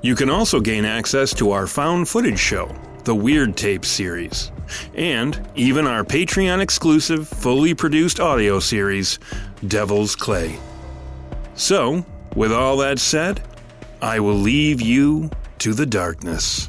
You can also gain access to our found footage show, the Weird Tape series, and even our Patreon exclusive, fully produced audio series, Devil's Clay. So, with all that said, I will leave you to the darkness.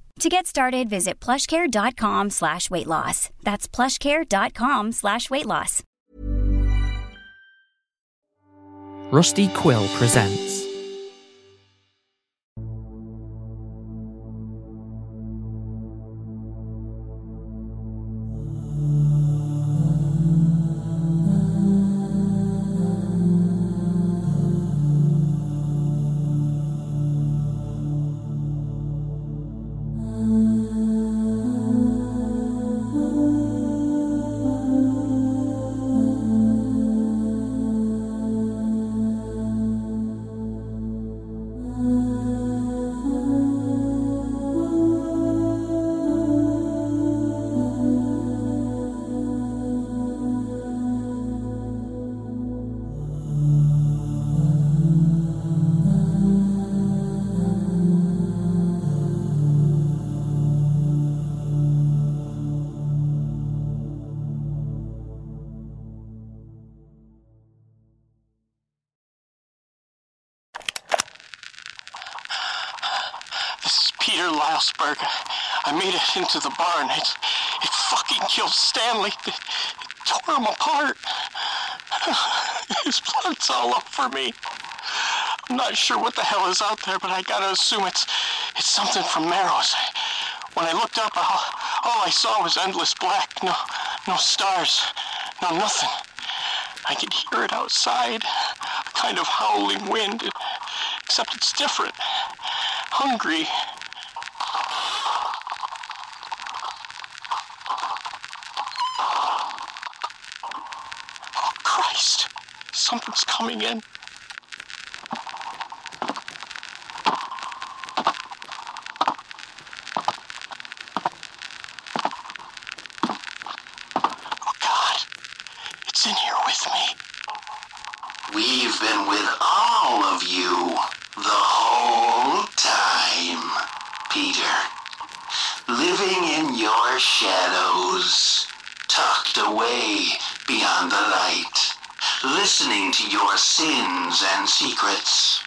To get started, visit plushcare.com slash weight loss. That's plushcare.com slash weight loss. Rusty Quill presents. It into the barn. It's, it fucking killed Stanley. It, tore him apart. His blood's all over me. I'm not sure what the hell is out there, but I gotta assume it's it's something from Meros. When I looked up, all, all I saw was endless black. No, no stars, no nothing. I could hear it outside, a kind of howling wind, except it's different. Hungry. Oh, Christ. Something's coming in. Oh, God. It's in here with me. We've been with all of you the whole time, Peter. Living in your shadows, tucked away beyond the light, listening to your sins and secrets.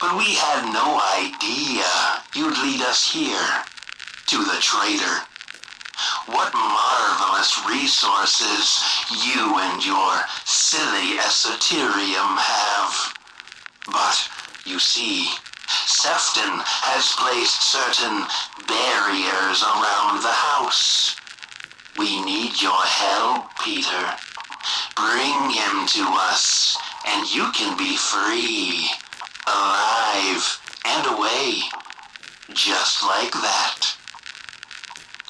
But we had no idea you'd lead us here, to the traitor. What marvelous resources you and your silly esoterium have. But, you see, Sefton has placed certain barriers around the house. We need your help, Peter. Bring him to us, and you can be free, alive, and away. Just like that.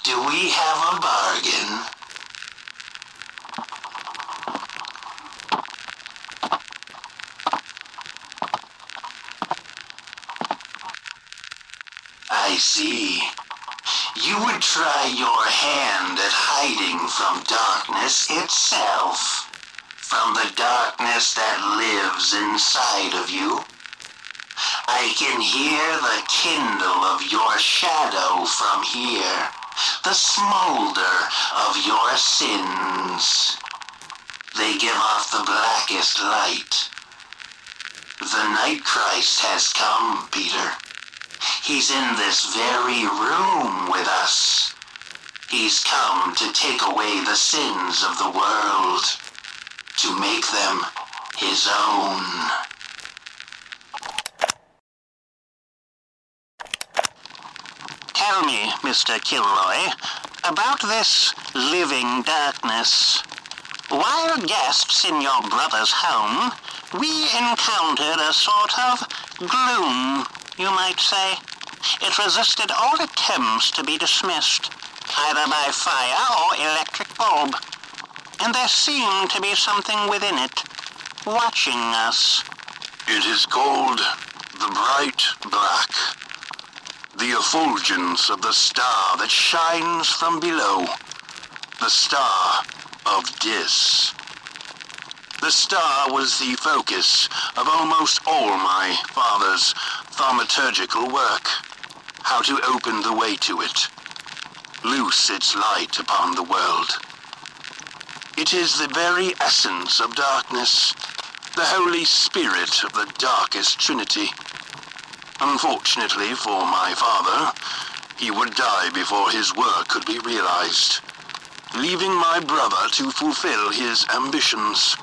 Do we have a bargain? I see. You would try your hand at hiding from darkness itself. From the darkness that lives inside of you. I can hear the kindle of your shadow from here. The smolder of your sins. They give off the blackest light. The Night Christ has come, Peter. He's in this very room with us. He's come to take away the sins of the world, to make them his own. Tell me, Mr. Killroi, about this living darkness. While guests in your brother's home, we encountered a sort of gloom, you might say. It resisted all attempts to be dismissed, either by fire or electric bulb. And there seemed to be something within it, watching us. It is called the Bright Black. The effulgence of the star that shines from below. The star of Dis. The star was the focus of almost all my father's thaumaturgical work. How to open the way to it. Loose its light upon the world. It is the very essence of darkness, the Holy Spirit of the darkest Trinity. Unfortunately for my father, he would die before his work could be realized, leaving my brother to fulfill his ambitions.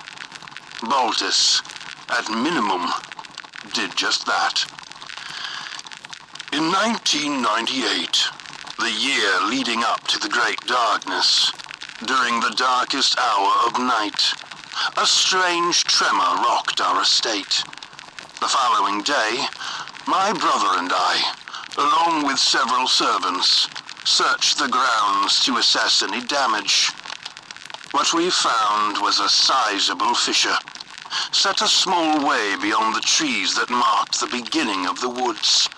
Baltus, at minimum, did just that. In 1998, the year leading up to the Great Darkness, during the darkest hour of night, a strange tremor rocked our estate. The following day, my brother and I, along with several servants, searched the grounds to assess any damage. What we found was a sizable fissure, set a small way beyond the trees that marked the beginning of the woods.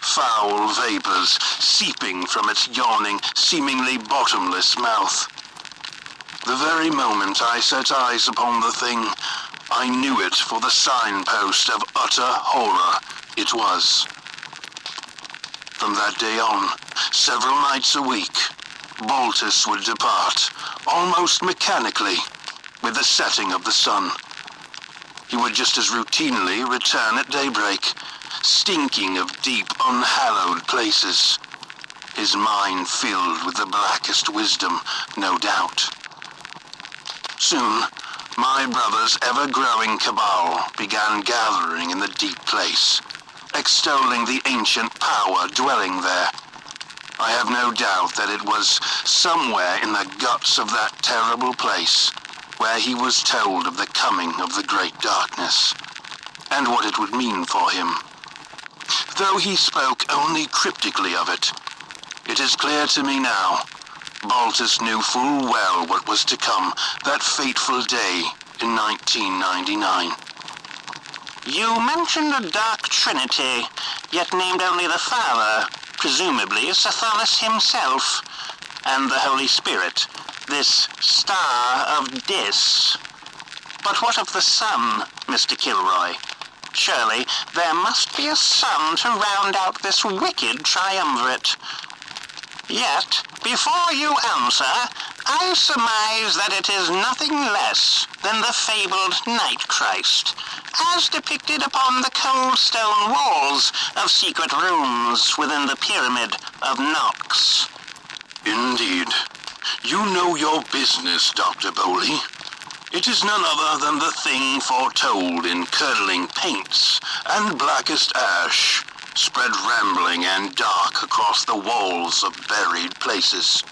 Foul vapors seeping from its yawning, seemingly bottomless mouth. The very moment I set eyes upon the thing, I knew it for the signpost of utter horror it was. From that day on, several nights a week, Baltus would depart, almost mechanically, with the setting of the sun. He would just as routinely return at daybreak, stinking of deep, unhallowed places, his mind filled with the blackest wisdom, no doubt. Soon, my brother's ever-growing cabal began gathering in the deep place, extolling the ancient power dwelling there. I have no doubt that it was somewhere in the guts of that terrible place where he was told of the coming of the great darkness and what it would mean for him. Though he spoke only cryptically of it, it is clear to me now Baltus knew full well what was to come that fateful day in 1999. You mentioned a dark trinity, yet named only the Father, presumably Sathanas himself, and the Holy Spirit, this Star of Dis. But what of the Son, Mr. Killroi? Surely there must be a son to round out this wicked triumvirate. Yet, before you answer, I surmise that it is nothing less than the fabled Night Christ, as depicted upon the cold stone walls of secret rooms within the Pyramid of Nox. Indeed. You know your business, Dr. Boley. It is none other than the thing foretold in curdling paints and blackest ash spread rambling and dark across the walls of buried places.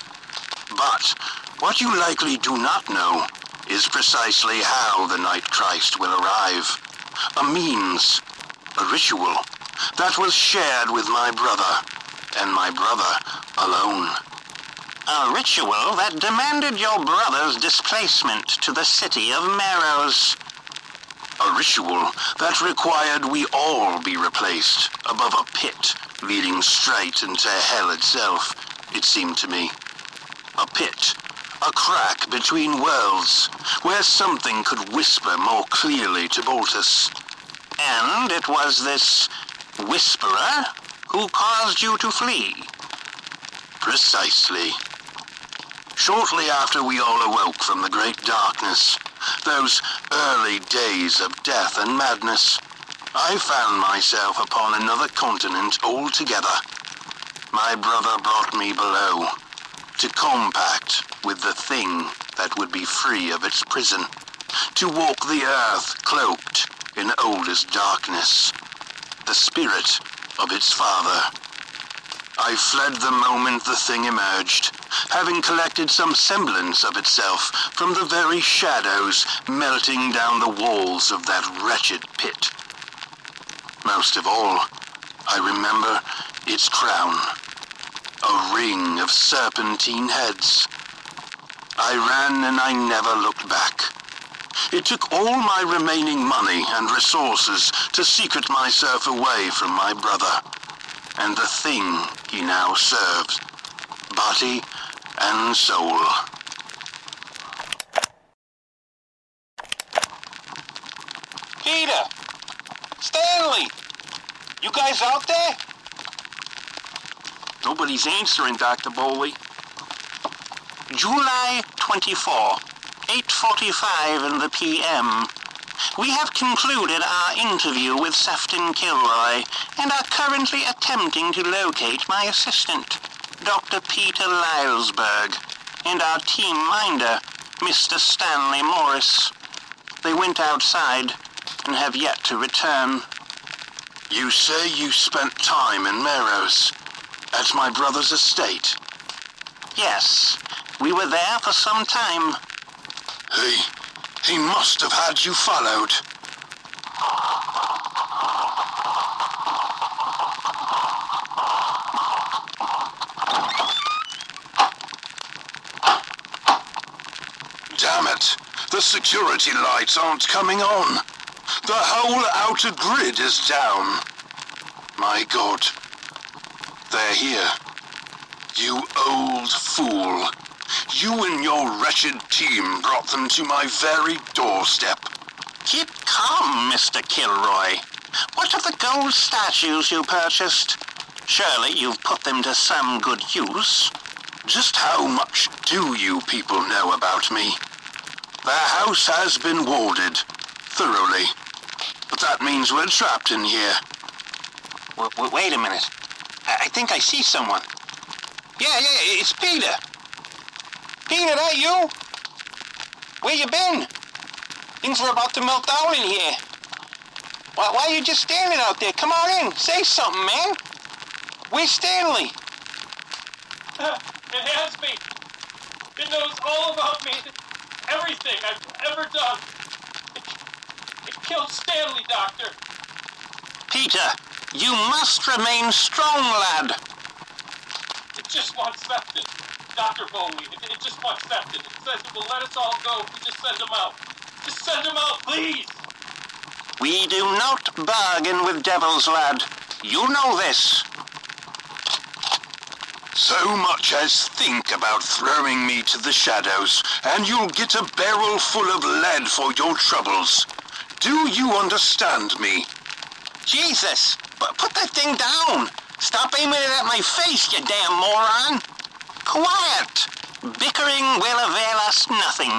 But what you likely do not know is precisely how the Night Christ will arrive. A means, a ritual, that was shared with my brother, and my brother alone. A ritual that demanded your brother's displacement to the city of Meros. A ritual that required we all be replaced above a pit leading straight into hell itself, it seemed to me. A pit, a crack between worlds, where something could whisper more clearly to Baltus. And it was this whisperer who caused you to flee. Precisely. Shortly after we all awoke from the great darkness, those early days of death and madness, I found myself upon another continent altogether. My brother brought me below to compact with the thing that would be free of its prison, to walk the earth cloaked in oldest darkness, the spirit of its father. I fled the moment the thing emerged, having collected some semblance of itself from the very shadows melting down the walls of that wretched pit. Most of all, I remember its crown, a ring of serpentine heads. I ran and I never looked back. It took all my remaining money and resources to secret myself away from my brother and the thing he now serves, body and soul. Peter! Stanley! You guys out there? Nobody's answering, Dr. Boley. July 24, 8.45 in the p.m. We have concluded our interview with Sefton Killroi and are currently attempting to locate my assistant, Dr. Peter Lylesberg, and our team minder, Mr. Stanley Morris. They went outside and have yet to return. You say you spent time in Meros, at my brother's estate? Yes, we were there for some time. He... he must have had you followed. Damn it! The security lights aren't coming on. The whole outer grid is down. My God. They're here. You old fool. You and your wretched team brought them to my very doorstep. Keep calm, Mr. Killroi. What of the gold statues you purchased? Surely you've put them to some good use. Just how much do you people know about me? The house has been warded, thoroughly. But that means we're trapped in here. W w wait a minute. I, I think I see someone. Yeah, yeah, it's Peter. Peter, that you? Where you been? Things are about to melt down in here. Why, why are you just standing out there? Come on in. Say something, man. Where's Stanley? it has me. It knows all about me. Everything I've ever done. It, it killed Stanley, Doctor. Peter, you must remain strong, lad. It just wants Sefton. Dr. Boley. It, it just wants Sefton. It says it will let us all go if we just send him out. Just send him out, please! We do not bargain with devils, lad. You know this. So much as think about throwing me to the shadows, and you'll get a barrel full of lead for your troubles. Do you understand me? Jesus! But put that thing down! Stop aiming it at my face, you damn moron! Quiet! Bickering will avail us nothing.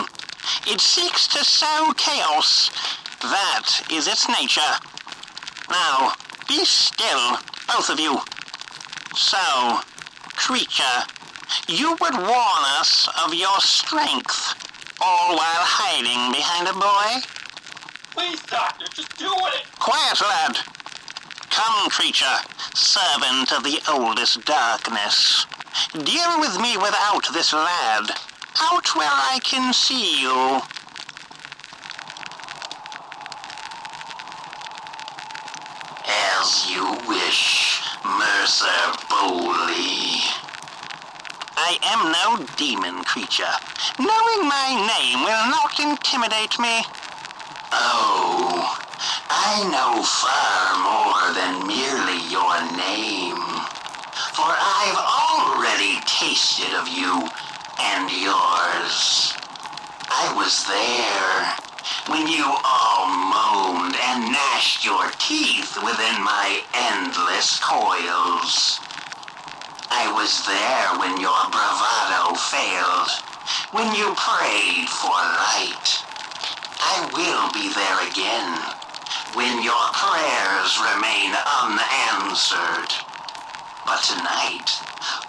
It seeks to sow chaos. That is its nature. Now, be still, both of you. So, creature, you would warn us of your strength, all while hiding behind a boy? Please, Doctor, just do it! Quiet, lad. Come, creature, servant of the oldest darkness. Deal with me without this lad. Out where I can see you. As you wish, Mercer Boley. I am no demon creature. Knowing my name will not intimidate me. Oh, I know far more than merely your name. For I've already tasted of you and yours. I was there when you all moaned and gnashed your teeth within my endless coils. I was there when your bravado failed, when you prayed for light. I will be there again when your prayers remain unanswered. But tonight,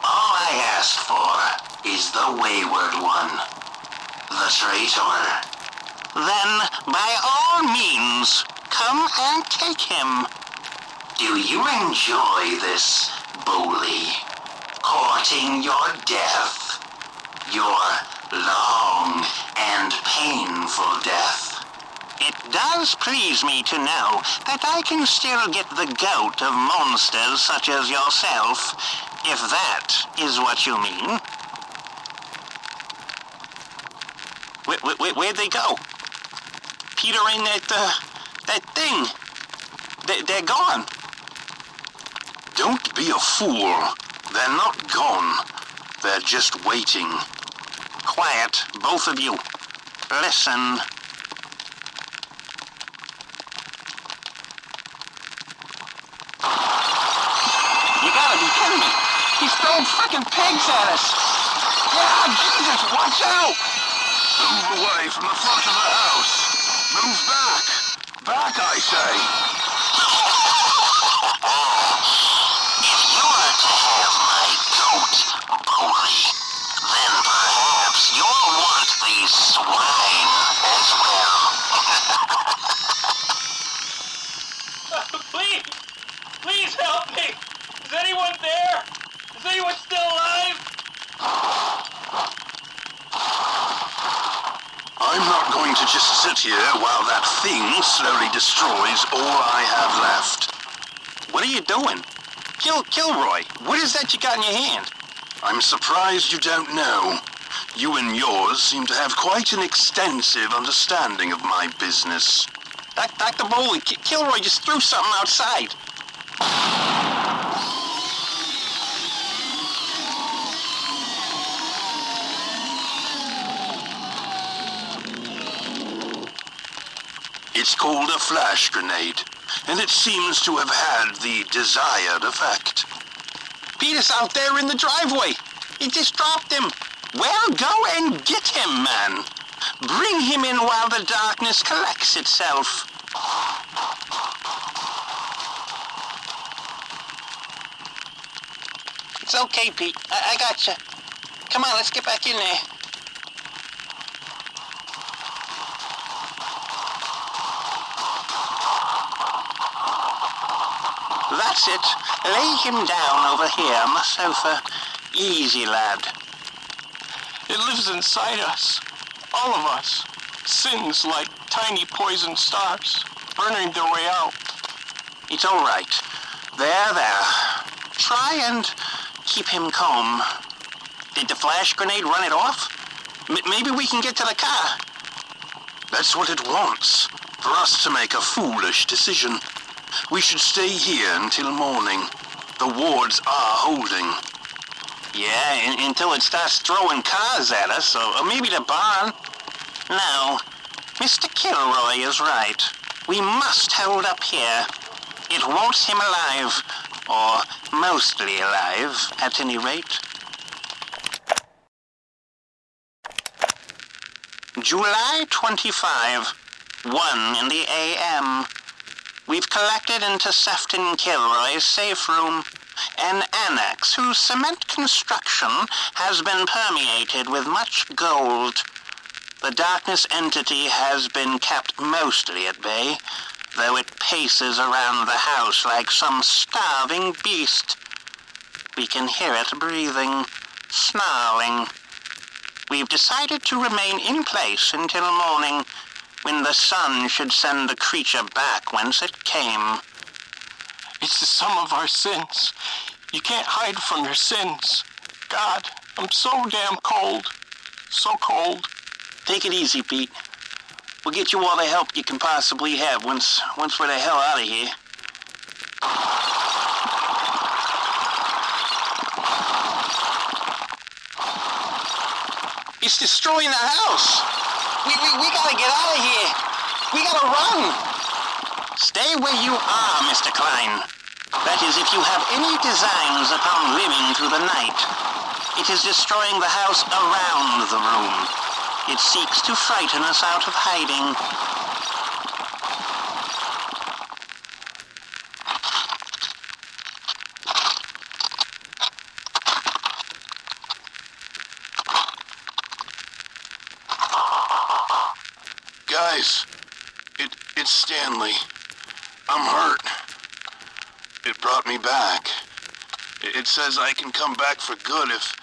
all I ask for is the wayward one, the traitor. Then, by all means, come and take him. Do you enjoy this, Boley? Courting your death. Your long and painful death. It does please me to know that I can still get the goat of monsters such as yourself, if that is what you mean. Where, where, where'd they go? Peter and that, uh, that thing. They, they're gone. Don't be a fool. They're not gone. They're just waiting. Quiet, both of you. Listen. You gotta be kidding me. He's throwing freaking pigs at us. Yeah, Jesus, watch out! Move away from the front of the house. Move back. Back, I say. If you are to have my goat, Boley, then perhaps you'll want these swine as well. Please! Please help me! Is anyone there? Is anyone still alive? I'm not going to just sit here while that thing slowly destroys all I have left. What are you doing? Kill, Killroi, what is that you got in your hand? I'm surprised you don't know. You and yours seem to have quite an extensive understanding of my business. Doc, Dr. Boley, Killroi just threw something outside. It's called a flash grenade, and it seems to have had the desired effect. Peter's out there in the driveway. He just dropped him. Well, go and get him, man. Bring him in while the darkness collects itself. It's okay, Pete. I, I got you. Come on, let's get back in there. That's it. Lay him down over here on the sofa. Easy, lad. It lives inside us. All of us. Sins like tiny poison stars, burning their way out. It's all right. There, there. Try and keep him calm. Did the flash grenade run it off? M- maybe we can get to the car. That's what it wants. For us to make a foolish decision. We should stay here until morning. The wards are holding. Yeah, until it starts throwing cars at us, or, or maybe the barn. No, Mr. Killroi is right. We must hold up here. It wants him alive, or mostly alive, at any rate. July 25, 1 in the AM. We've collected into Sefton Killroi's safe room an annex whose cement construction has been permeated with much gold. The darkness entity has been kept mostly at bay, though it paces around the house like some starving beast. We can hear it breathing, snarling. We've decided to remain in place until morning, when the sun should send the creature back whence it came. It's the sum of our sins. You can't hide from your sins. God, I'm so damn cold. So cold. Take it easy, Pete. We'll get you all the help you can possibly have once once we're the hell out of here. It's destroying the house. We, we, we gotta get out of here. We gotta run. Stay where you are, Mr. Klein. That is, if you have any designs upon living through the night. It is destroying the house around the room. It seeks to frighten us out of hiding. Guys, it it's Stanley. I'm hurt. It brought me back. It, it says I can come back for good if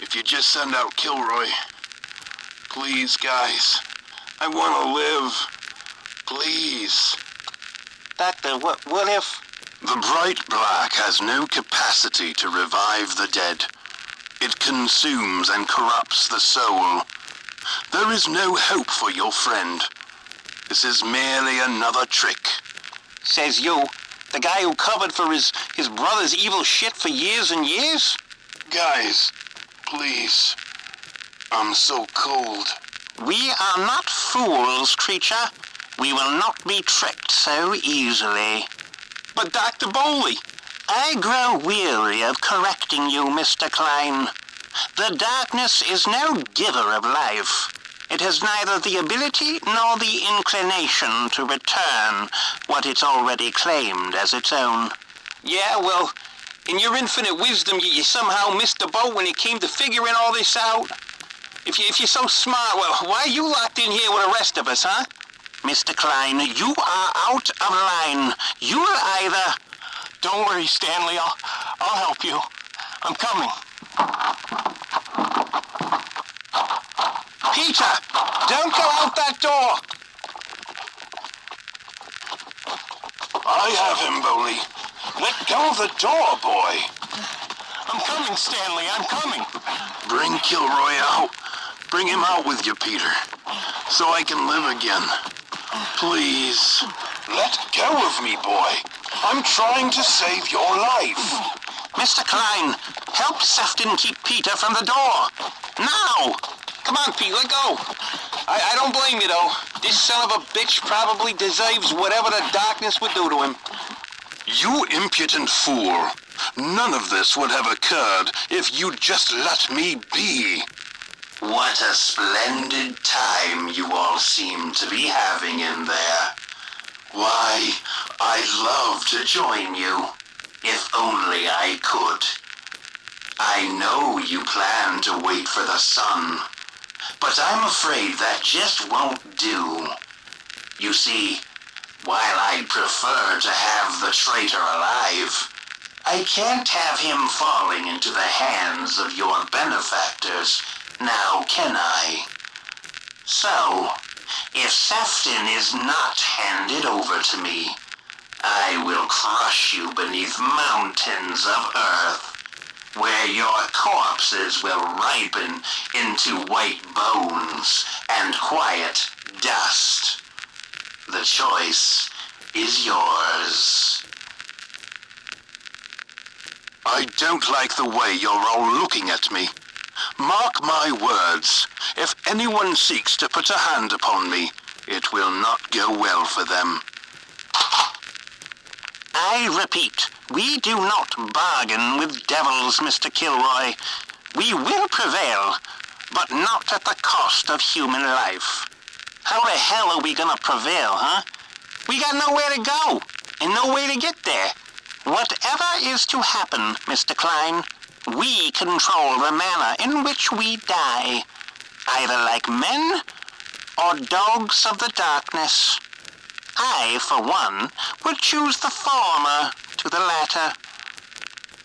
if you just send out Killroi. Please, guys. I want to live. Please. Doctor, what what if The bright black has no capacity to revive the dead. It consumes and corrupts the soul. There is no hope for your friend. This is merely another trick. says you, the guy who covered for his his brother's evil shit for years and years? Guys, please. I'm so cold. We are not fools, creature. We will not be tricked so easily. But Dr. Boley, I grow weary of correcting you, Mr. Klein. The darkness is no giver of life. It has neither the ability nor the inclination to return what it's already claimed as its own. Yeah, well, in your infinite wisdom, you, you somehow missed the boat when it came to figuring all this out. If, you, if you're so smart, well, why are you locked in here with the rest of us, huh? Mr. Klein, you are out of line. You'll either... Don't worry, Stanley. I'll, I'll help you. I'm coming. Peter, don't go out that door. I have him, Boley. Let go of the door, boy. I'm coming, Stanley. I'm coming. Bring Killroi out. Bring him out with you, Peter. So I can live again. Please. Let go of me, boy. I'm trying to save your life. Mr. Klein, help Sefton keep Peter from the door. Now! Come on, Pete, let go. I, I don't blame you, though. This son of a bitch probably deserves whatever the darkness would do to him. You impudent fool. None of this would have occurred if you'd just let me be. What a splendid time you all seem to be having in there. Why, I'd love to join you, if only I could. I know you plan to wait for the sun, but I'm afraid that just won't do. You see, while I'd prefer to have the traitor alive, I can't have him falling into the hands of your benefactors, now can I? So, if Sefton is not handed over to me, I will crush you beneath mountains of earth, where your corpses will ripen into white bones and quiet dust. The choice is yours. I don't like the way you're all looking at me. Mark my words, if anyone seeks to put a hand upon me, it will not go well for them. I repeat, we do not bargain with devils, Mr. Killroi. We will prevail, but not at the cost of human life. How the hell are we gonna prevail, huh? We got nowhere to go, and no way to get there. Whatever is to happen, Mr. Klein, we control the manner in which we die, either like men or dogs of the darkness. I, for one, would choose the former to the latter.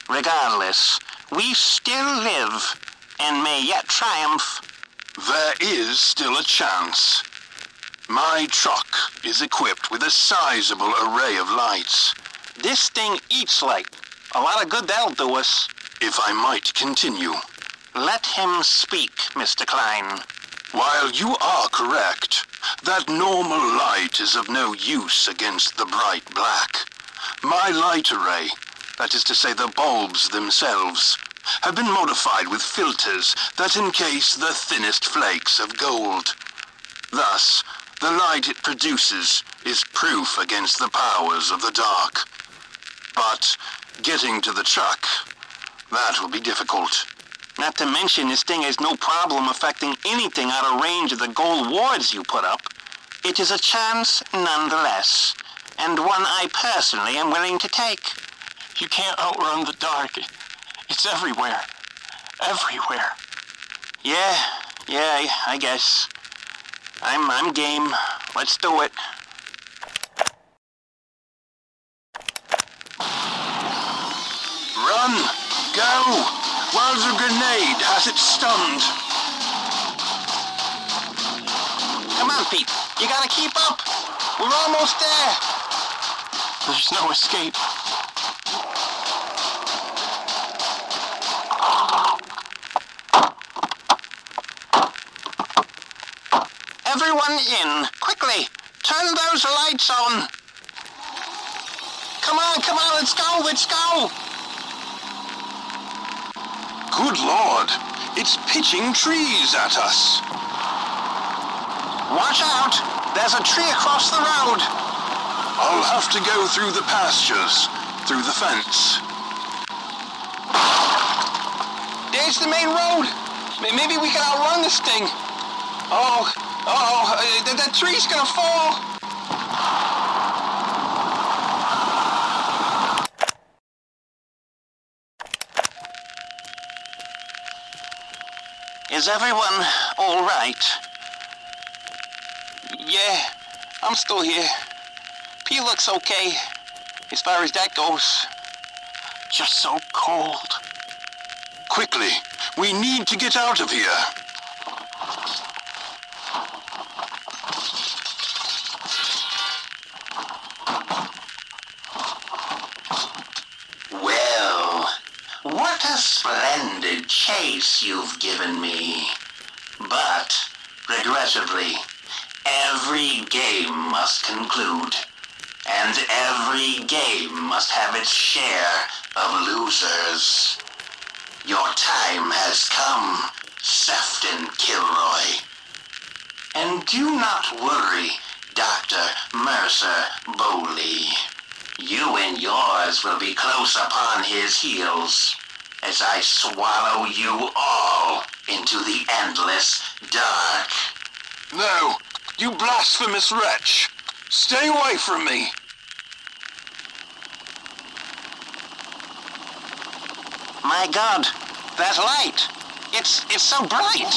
Regardless, we still live and may yet triumph. There is still a chance. My truck is equipped with a sizable array of lights. This thing eats light. A lot of good that'll do us. If I might continue. Let him speak, Mr. Klein. While you are correct, that normal light is of no use against the bright black. My light array, that is to say the bulbs themselves, have been modified with filters that encase the thinnest flakes of gold. Thus, the light it produces is proof against the powers of the dark. But getting to the truck, that will be difficult. Not to mention, this thing has no problem affecting anything out of range of the gold wards you put up. It is a chance nonetheless, and one I personally am willing to take. You can't outrun the dark. It's everywhere. Everywhere. Yeah, yeah, I guess. I'm, I'm game. Let's do it. Run! Go! While the grenade has it stunned. Come on, Pete. You gotta keep up. We're almost there. There's no escape. Everyone in, quickly. Turn those lights on. Come on, come on, let's go, let's go. Good Lord, it's pitching trees at us. Watch out! There's a tree across the road. I'll have to go through the pastures, through the fence. There's the main road. Maybe we can outrun this thing. Oh, oh, uh, that, that tree's gonna fall. Is everyone all right? Yeah, I'm still here. P looks okay, as far as that goes. Just so cold. Quickly, we need to get out of here. Well, what a chase you've given me. But, regrettably, every game must conclude. And every game must have its share of losers. Your time has come, Sefton Killroi. And do not worry, Dr. Mercer Boley. You and yours will be close upon his heels as I swallow you all into the endless dark. No, you blasphemous wretch! Stay away from me! My God, that light! It's it's so bright!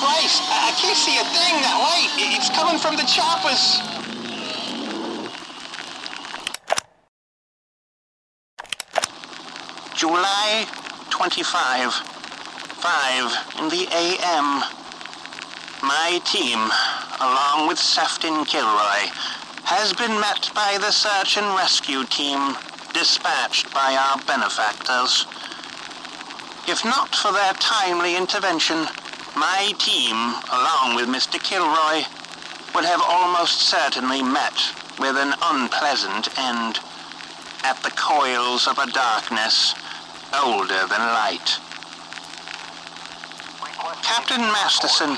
Christ, I I can't see a thing, that light. It's coming from the choppers. July 25, 5 in the AM. My team, along with Sefton Killroi, has been met by the search and rescue team dispatched by our benefactors. If not for their timely intervention, my team, along with Mr. Killroi, would have almost certainly met with an unpleasant end at the coils of a darkness older than light. Captain Masterson,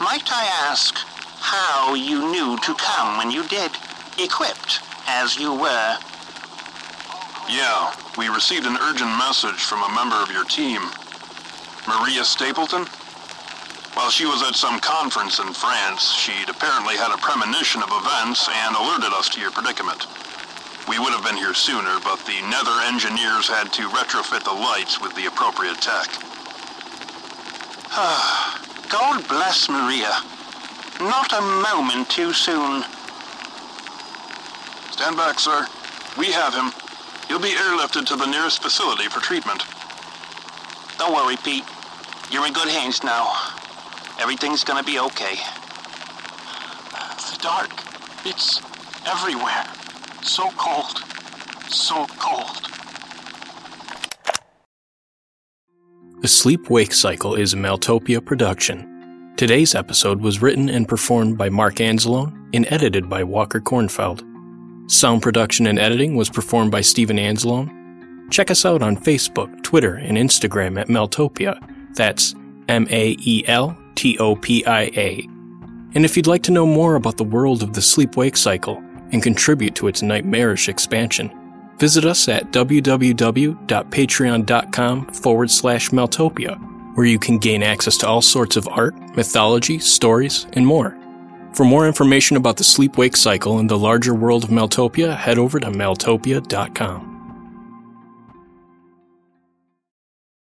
might I ask how you knew to come when you did, equipped as you were? Yeah, we received an urgent message from a member of your team. Maria Stapleton? While she was at some conference in France, she'd apparently had a premonition of events and alerted us to your predicament. We would have been here sooner, but the Nether engineers had to retrofit the lights with the appropriate tech. God bless Maria. Not a moment too soon. Stand back, sir. We have him. He'll be airlifted to the nearest facility for treatment. Don't worry, Pete. You're in good hands now. Everything's gonna be okay. The dark. It's everywhere. So cold. So cold. The Sleep Wake Cycle is a Maeltopia production. Today's episode was written and performed by Mark Anzalone and edited by Walker Kornfeld. Sound production and editing was performed by Steven Anzalone. Check us out on Facebook, Twitter, and Instagram at Maeltopia. That's M A E L T O P I A. And if you'd like to know more about the world of the sleep wake cycle and contribute to its nightmarish expansion, visit us at www.patreon.com forward slash Maeltopia, where you can gain access to all sorts of art, mythology, stories, and more. For more information about the sleep wake cycle and the larger world of Maeltopia, head over to maeltopia.com.